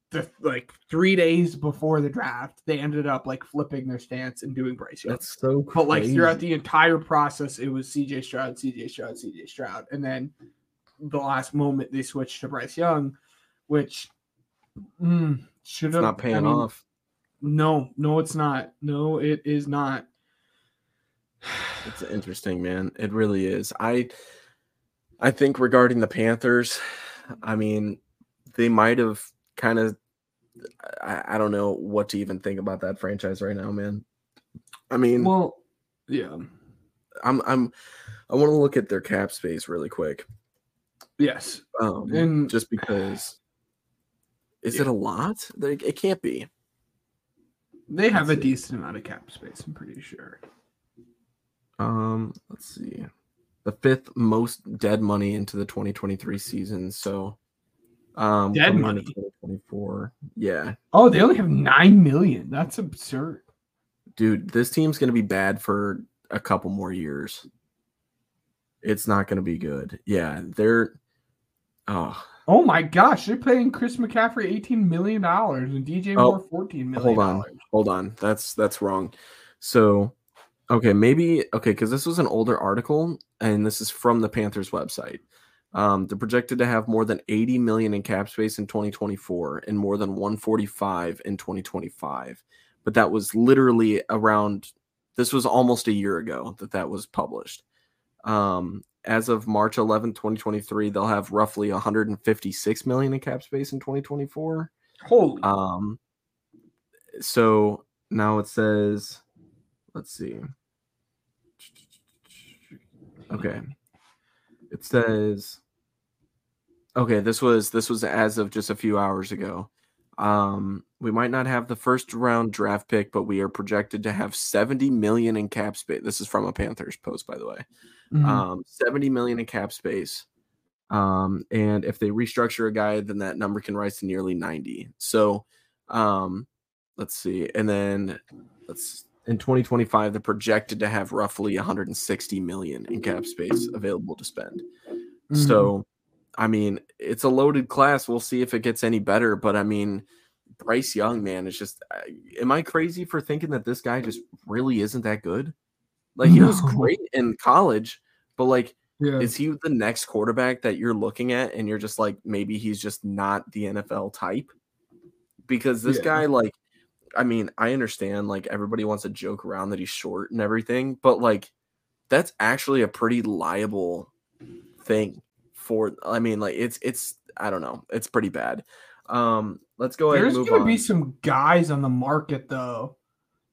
the like three days before the draft, they ended up like flipping their stance and doing Bryce Young. That's so crazy. But like throughout the entire process, it was CJ Stroud, CJ Stroud, CJ Stroud, and then the last moment they switched to Bryce Young, which mm, should have not paying I mean, off. No, no, it's not. No, it is not. It's interesting, man. It really is. I I think regarding the Panthers, I mean, they might have kind of I, I don't know what to even think about that franchise right now, man. I mean, Well, yeah. I'm I'm I want to look at their cap space really quick. Yes. Um, And- just because is it a lot? Like, it can't be. They have a Let's see. decent amount of cap space, I'm pretty sure. Um, let's see. The fifth most dead money into the 2023 season. So, um, Dead money? 2024. Yeah, Oh, they only have nine million. That's absurd. dude, this team's gonna be bad for a couple more years. It's not gonna be good. Yeah, they're. Oh, Oh my gosh, they're paying Chris McCaffrey eighteen million dollars and DJ Oh, Moore fourteen million. hold on, hold on. That's that's wrong. So, okay, maybe okay, because this was an older article, and this is from the Panthers website. Um, they're projected to have more than 80 million in cap space in 2024 and more than 145 in 2025. But that was literally around. This was almost a year ago that that was published. Um, as of March 11, 2023, they'll have roughly 156 million in cap space in 2024. Holy Um, so now it says, let's see. Okay, it says, okay, this was this was as of just a few hours ago. Um, we might not have the first round draft pick, but we are projected to have 70 million in cap space. This is from a Panthers post, by the way Mhm. um, 70 million in cap space. Um, and if they restructure a guy, then that number can rise to nearly 90. So um, let's see. And then let's in 2025, they're projected to have roughly 160 million in cap space available to spend. Mhm. So I mean, it's a loaded class. We'll see if it gets any better. But I mean, Bryce Young, man, it's just, am I crazy for thinking that this guy just really isn't that good? Like he was great in college, but like yeah. is he the next quarterback that you're looking at and you're just like maybe he's just not the NFL type? Because this Yeah. guy like I mean, I understand like everybody wants to joke around that he's short and everything, but like that's actually a pretty liable thing for I mean like it's it's I don't know, it's pretty bad. Um let's go ahead There's and move gonna on. be some guys on the market though.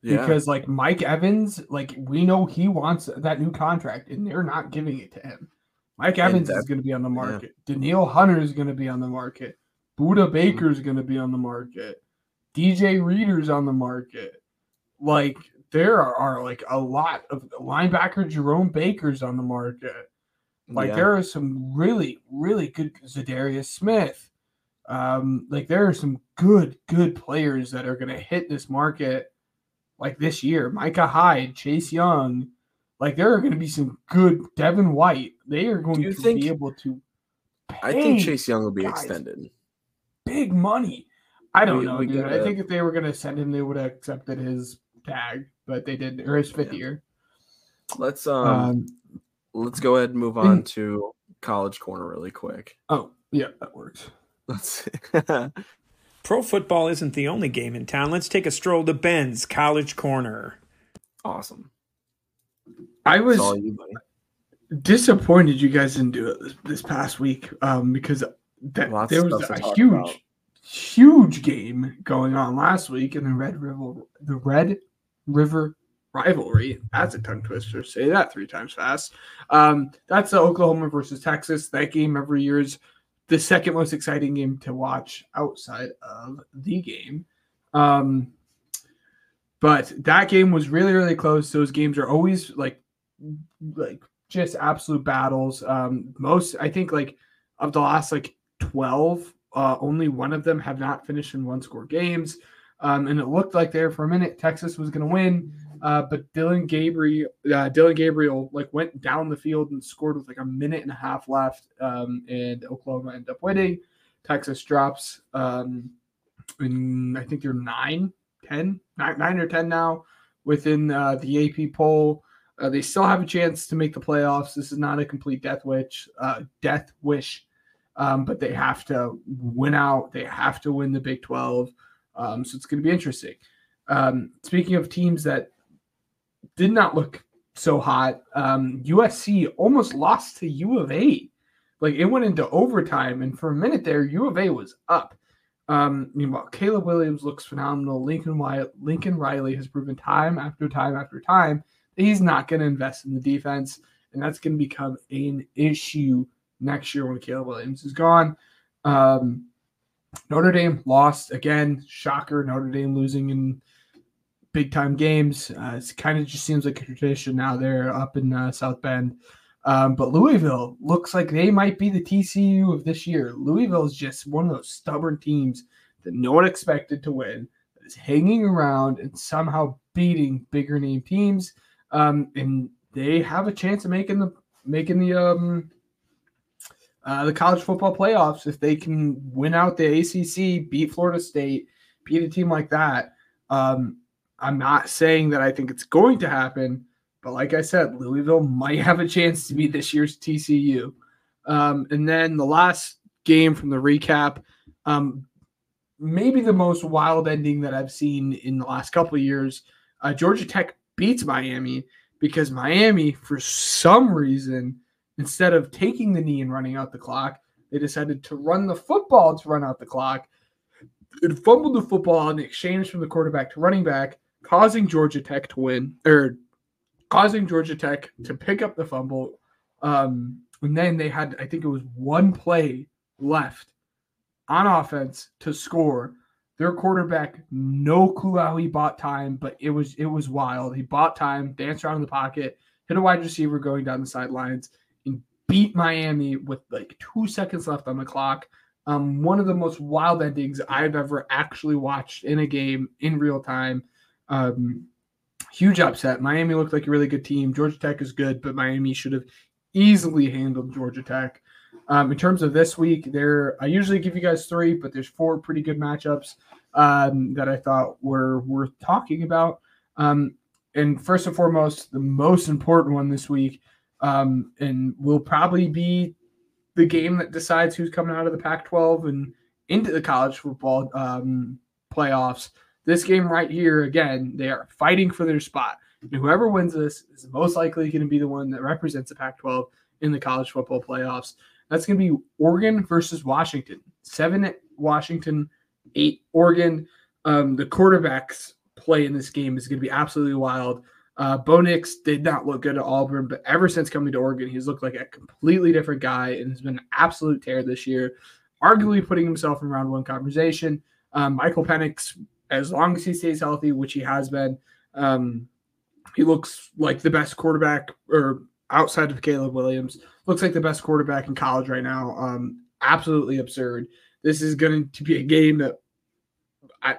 yeah. Because like Mike Evans, like we know he wants that new contract and they're not giving it to him. Mike Evans is going to be on the market. Danielle Hunter is going to be on the market. Budda Baker is going to be on the market. DJ Reader's on the market. Like there are, are like a lot of linebacker Jerome Baker's on the market. Like Yeah. there are some really, really good Za'Darius Smith. Um, like there are some good, good players that are gonna hit this market like this year. Micah Hyde, Chase Young. Like there are gonna be some good Devin White. They are going to think- be able to I think Chase Young will be guys. extended. big money. I don't We- know, we dude. I gotta- think if they were gonna send him, they would have accepted his tag, but they didn't, or his fifth Yeah. year. Let's um, Um, let's go ahead and move on to college corner really quick. oh, yeah, that works. Let's Pro football isn't the only game in town. Let's take a stroll to Ben's College Corner. awesome. I was you, disappointed you guys didn't do it this, this past week um, because that Lots there was a huge, about. huge game going on last week in the Red River, the Red River rivalry. That's a tongue twister. Say that three times fast. Um, that's the Oklahoma versus Texas. That game every year is the second most exciting game to watch outside of the game. Um, but that game was really, really close. Those games are always like, like just absolute battles. Um, most, I think, like of the last like twelve, uh, only one of them have not finished in one score games. Um, and it looked like there for a minute Texas was going to win, uh, but Dillon Gabriel, uh, Dillon Gabriel, like went down the field and scored with like a minute and a half left, um, and Oklahoma ended up winning. Texas drops, um, in I think they're nine, 10, nine, nine or ten now within uh, the AP poll. Uh, they still have a chance to make the playoffs. This is not a complete death wish, uh, death wish, um, but they have to win out. They have to win the Big Twelve. Um, so it's going to be interesting. Um, speaking of teams that did not look so hot, um, USC almost lost to U of A. Like it went into overtime, and for a minute there, U of A was up. Um, know, Caleb Williams looks phenomenal. Lincoln Wy- Lincoln Riley has proven time after time after time he's not going to invest in the defense, and that's going to become an issue next year when Caleb Williams is gone. Um, Notre Dame lost again. Shocker. Notre Dame losing in big time games. Uh, it kind of just seems like a tradition now. They're up in uh, South Bend. Um, but Louisville looks like they might be the TCU of this year. Louisville is just one of those stubborn teams that no one expected to win, that is hanging around and somehow beating bigger name teams. Um, and they have a chance of making the making the um, uh, the college football playoffs if they can win out the ACC, beat Florida State, beat a team like that. Um, I'm not saying that I think it's going to happen, but like I said, Louisville might have a chance to be this year's TCU. Um, and then the last game from the recap, um, maybe the most wild ending that I've seen in the last couple of years. Uh, Georgia Tech beats Miami because Miami, for some reason, instead of taking the knee and running out the clock, they decided to run the football to run out the clock. It fumbled the football in exchange from the quarterback to running back, causing Georgia Tech to win, or causing Georgia Tech to pick up the fumble. Um, and then they had, I think it was one play left on offense to score. Their quarterback, no clue how he bought time, but it was it was wild. He bought time, danced around in the pocket, hit a wide receiver going down the sidelines, and beat Miami with like two seconds left on the clock. Um, one of the most wild endings I've ever actually watched in a game in real time. Um, huge upset. Miami looked like a really good team. Georgia Tech is good, but Miami should have easily handled Georgia Tech. Um, in terms of this week, there I usually give you guys three, but there's four pretty good matchups um, that I thought were worth talking about. Um, and first and foremost, the most important one this week, um, and will probably be the game that decides who's coming out of the Pac-12 and into the college football um, playoffs. This game right here, again, they are fighting for their spot. And whoever wins this is most likely going to be the one that represents the Pac 12 in the college football playoffs. That's going to be Oregon versus Washington. Seven Washington, eight Oregon. Um, the quarterbacks play in this game is going to be absolutely wild. Uh, Bo Nix did not look good at Auburn, but ever since coming to Oregon, he's looked like a completely different guy and has been an absolute tear this year, arguably putting himself in round one conversation. Um, Michael Penix as long as he stays healthy, which he has been. Um, he looks like the best quarterback, or outside of Caleb Williams, looks like the best quarterback in college right now. Um, absolutely absurd. This is going to be a game that I,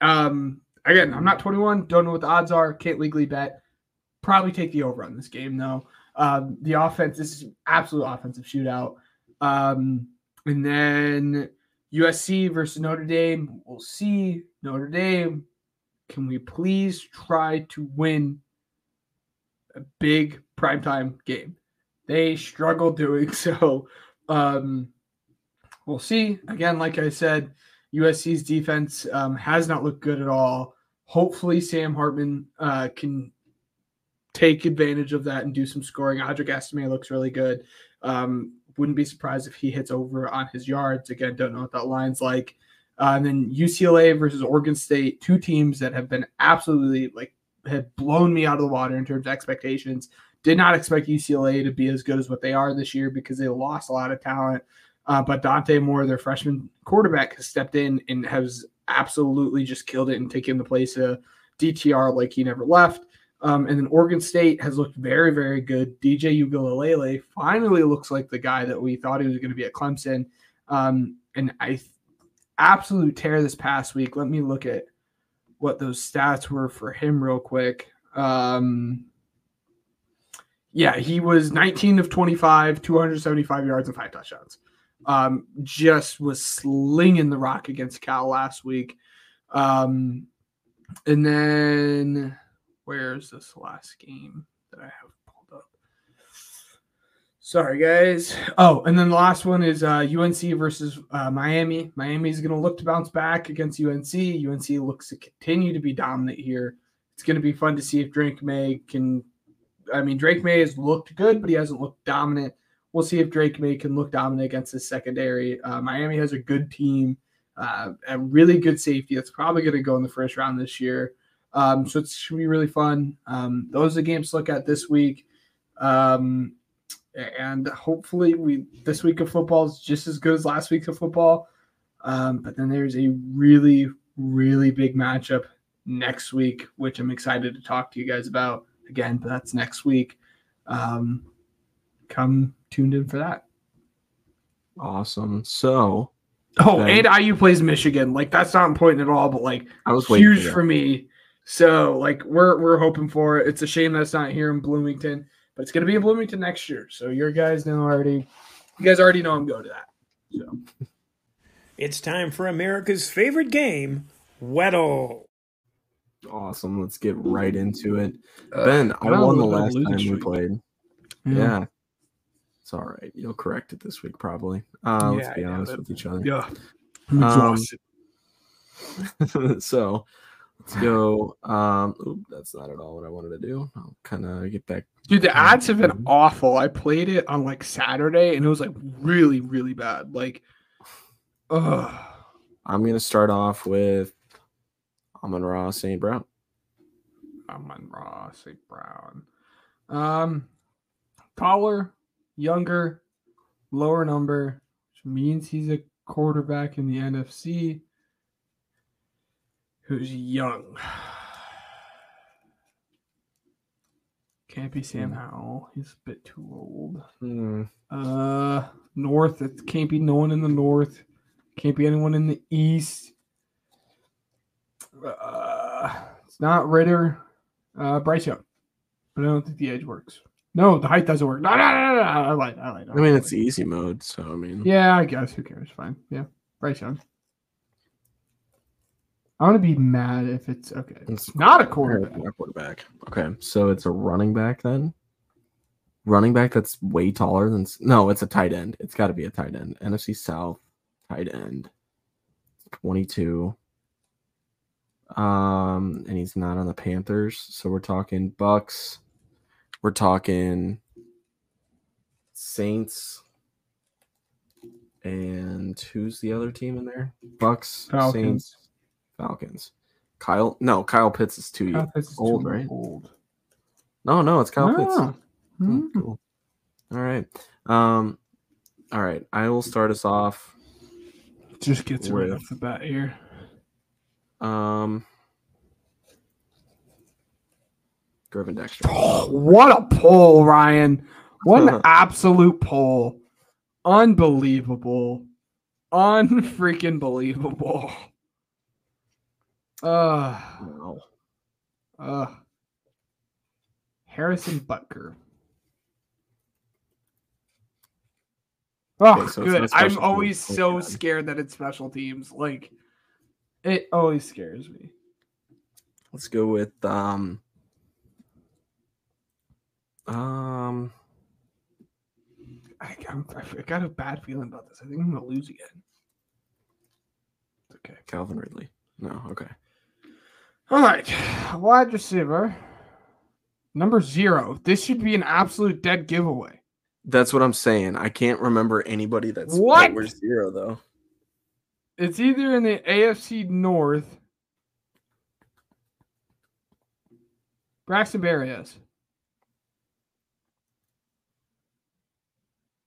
um, again, I'm not 21, don't know what the odds are, can't legally bet. Probably take the over on this game though. Um, the offense, this is absolute offensive shootout. Um, and then USC versus Notre Dame. We'll see. Notre Dame, can we please try to win a big primetime game? They struggle doing so. Um, we'll see. Again, like I said, USC's defense um, has not looked good at all. Hopefully, Sam Hartman uh, can take advantage of that and do some scoring. Audric Estime looks really good. Um, wouldn't be surprised if he hits over on his yards. Again, don't know what that line's like. Uh, and then UCLA versus Oregon State, two teams that have been absolutely like have blown me out of the water in terms of expectations. Did not expect UCLA to be as good as what they are this year because they lost a lot of talent. Uh, but Dante Moore, their freshman quarterback, has stepped in and has absolutely just killed it and taken the place of DTR like he never left. Um, and then Oregon State has looked very, very good. DJ Uiagalelei finally looks like the guy that we thought he was going to be at Clemson. Um, and I th- absolute tear this past week. Let me look at what those stats were for him real quick. Um, yeah, he was 19 of 25, 275 yards and five touchdowns. Um, just was slinging the rock against Cal last week. Um, and then where's this last game that I have pulled up? Sorry, guys. Oh, and then the last one is uh, UNC versus uh, Miami. Miami is going to look to bounce back against UNC. UNC looks to continue to be dominant here. It's going to be fun to see if Drake Maye can. I mean, Drake Maye has looked good, but he hasn't looked dominant. We'll see if Drake Maye can look dominant against his secondary. Uh, Miami has a good team, uh, a really good safety that's probably going to go in the first round this year. Um, so it should be really fun. Um, those are the games to look at this week. Um, and hopefully we this week of football is just as good as last week of football. Um, but then there's a really, really big matchup next week, which I'm excited to talk to you guys about again, but that's next week. Um, come tuned in for that. Awesome. So Oh, Ben. and IU plays Michigan. Like that's not important at all, but like I was huge for, me. So like we're we're hoping for it. It's a shame that's not here in Bloomington, but it's gonna be in Bloomington next year. So your guys know already. You guys already know I'm going to that. So It's time for America's favorite game, Weddle. Awesome. Let's get right into it. Uh, ben, I won the last lose time we streak. played. Yeah. Yeah. It's all right. You'll correct it this week, probably. Uh, let's Yeah, be yeah, honest with each other. yeah. Um, so let's go. Um, oop, that's not at all what I wanted to do. I'll kind of get back. Dude, the ads have been awful. I played it on like Saturday and it was like really, really bad. Like, ugh. I'm gonna start off with Amon-Ra St. Brown. Amon-Ra, St. Brown. Um, taller, younger, lower number, which means he's a quarterback in the NFC who's young. Can't be Sam Hmm. Howell. He's a bit too old. Hmm. Uh, North. It can't be no one in the North. Can't be anyone in the East. Uh, it's not Ridder. Uh, Bryce Young. But I don't think the edge works. No, the height doesn't work. No, no, no, no, no. I lied. I lied. I mean, it's easy mode, so I mean, Yeah, I guess. Who cares? Fine. Yeah. Bryce Young. I want to be mad if it's okay. It's not a quarterback. not a quarterback. Okay, so it's a running back then. Running back that's way taller than no, it's a tight end. It's got to be a tight end. NFC South tight end, twenty-two. Um, and he's not on the Panthers, so we're talking Bucks. We're talking Saints. And who's the other team in there? Bucks, Falcons. Saints, Falcons. Kyle, no, Kyle Pitts is too Kyle old, right? Old. No, no, it's Kyle Pitts. Hmm, Hmm. cool. All right. Um, all right. I will start us off. Just gets it right off the bat here. Um, Gervon Dexter. What a pull, Ryan. What an absolute pull. Unbelievable. Unfreaking believable. Uh, no. uh, Harrison Butker. Oh, Okay, so good. I'm always so scared that it's special teams. Like, it always scares me. Let's go with um. Um, I, I'm, I got a bad feeling about this. I think I'm gonna lose again. Okay. Calvin Ridley. No, okay. All right. Wide receiver. Number zero. This should be an absolute dead giveaway. That's what I'm saying. I can't remember anybody that's What? that zero though. It's either in the AFC North. Braxton Berrios.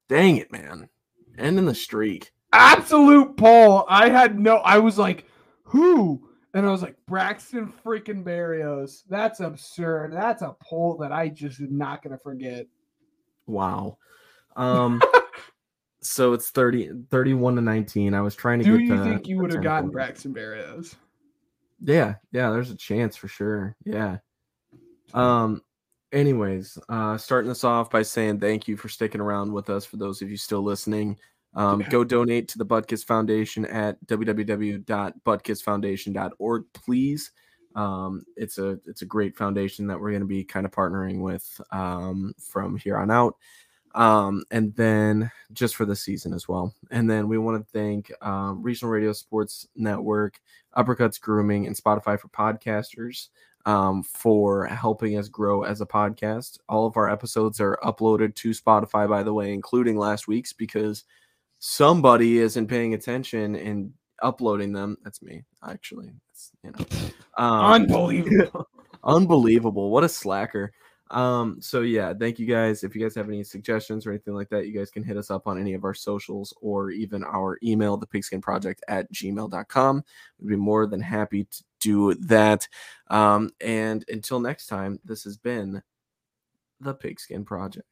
Dang it, man! End in the streak. Absolute poll. I had no, I was like, who? And I was like, Braxton freaking Berrios. That's absurd. That's a poll that I just am not going to forget. Wow. Um. so it's 30, 31 to nineteen. I was trying to Do get. you the- think you would have gotten. Braxton Berrios? Yeah, yeah, there's a chance for sure. Yeah. Um anyways, uh starting this off by saying thank you for sticking around with us for those of you still listening. Um Yeah. go donate to the Butkus Foundation at www.butkusfoundation.org please. Um it's a it's a great foundation that we're going to be kind of partnering with um from here on out. Um, and then just for the season as well. And then we want to thank um, Regional Radio Sports Network, Uppercuts Grooming, and Spotify for podcasters um, for helping us grow as a podcast. All of our episodes are uploaded to Spotify, by the way, including last week's, because somebody isn't paying attention and uploading them. That's me, actually. It's, you know, um, Unbelievable. unbelievable. What a slacker. Um, so yeah, thank you guys. If you guys have any suggestions or anything like that, you guys can hit us up on any of our socials or even our email, the pigskin project at gmail.com. We'd be more than happy to do that. Um, and until next time, this has been the Pigskin Project.